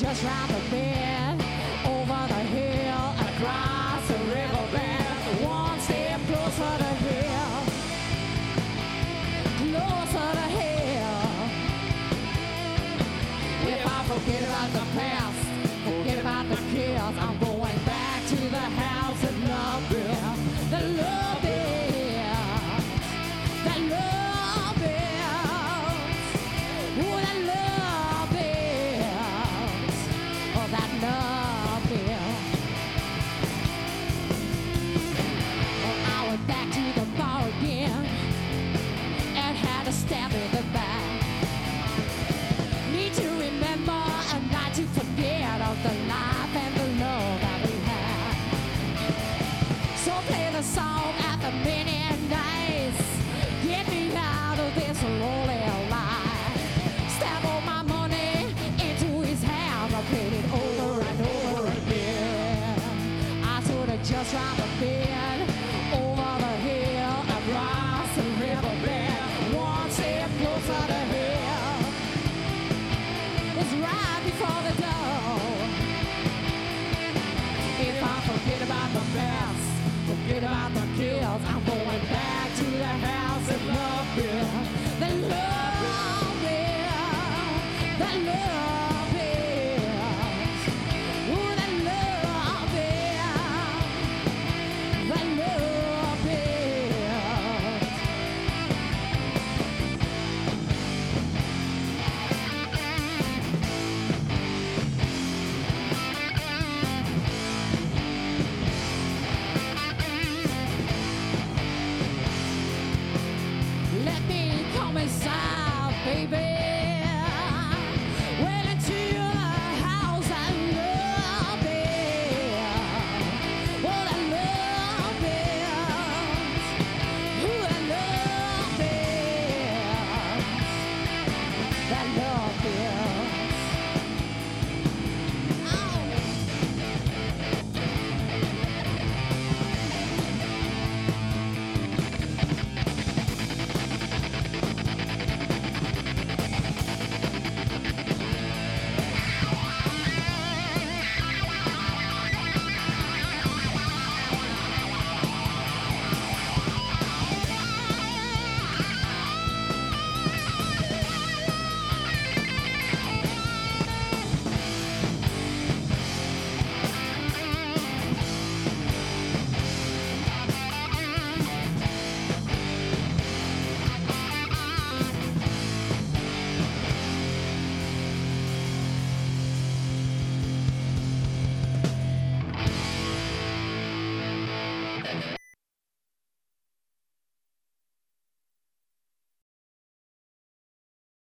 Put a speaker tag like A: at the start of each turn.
A: just round the bend, over the hill, across the river bend, one step closer to hell, closer to hell. If I forget about the past. just drop a pin over the hill across the river bed. One step closer to hell. It's right before the door. If I forget about the past, forget about the kills, I'm going back. myself, baby.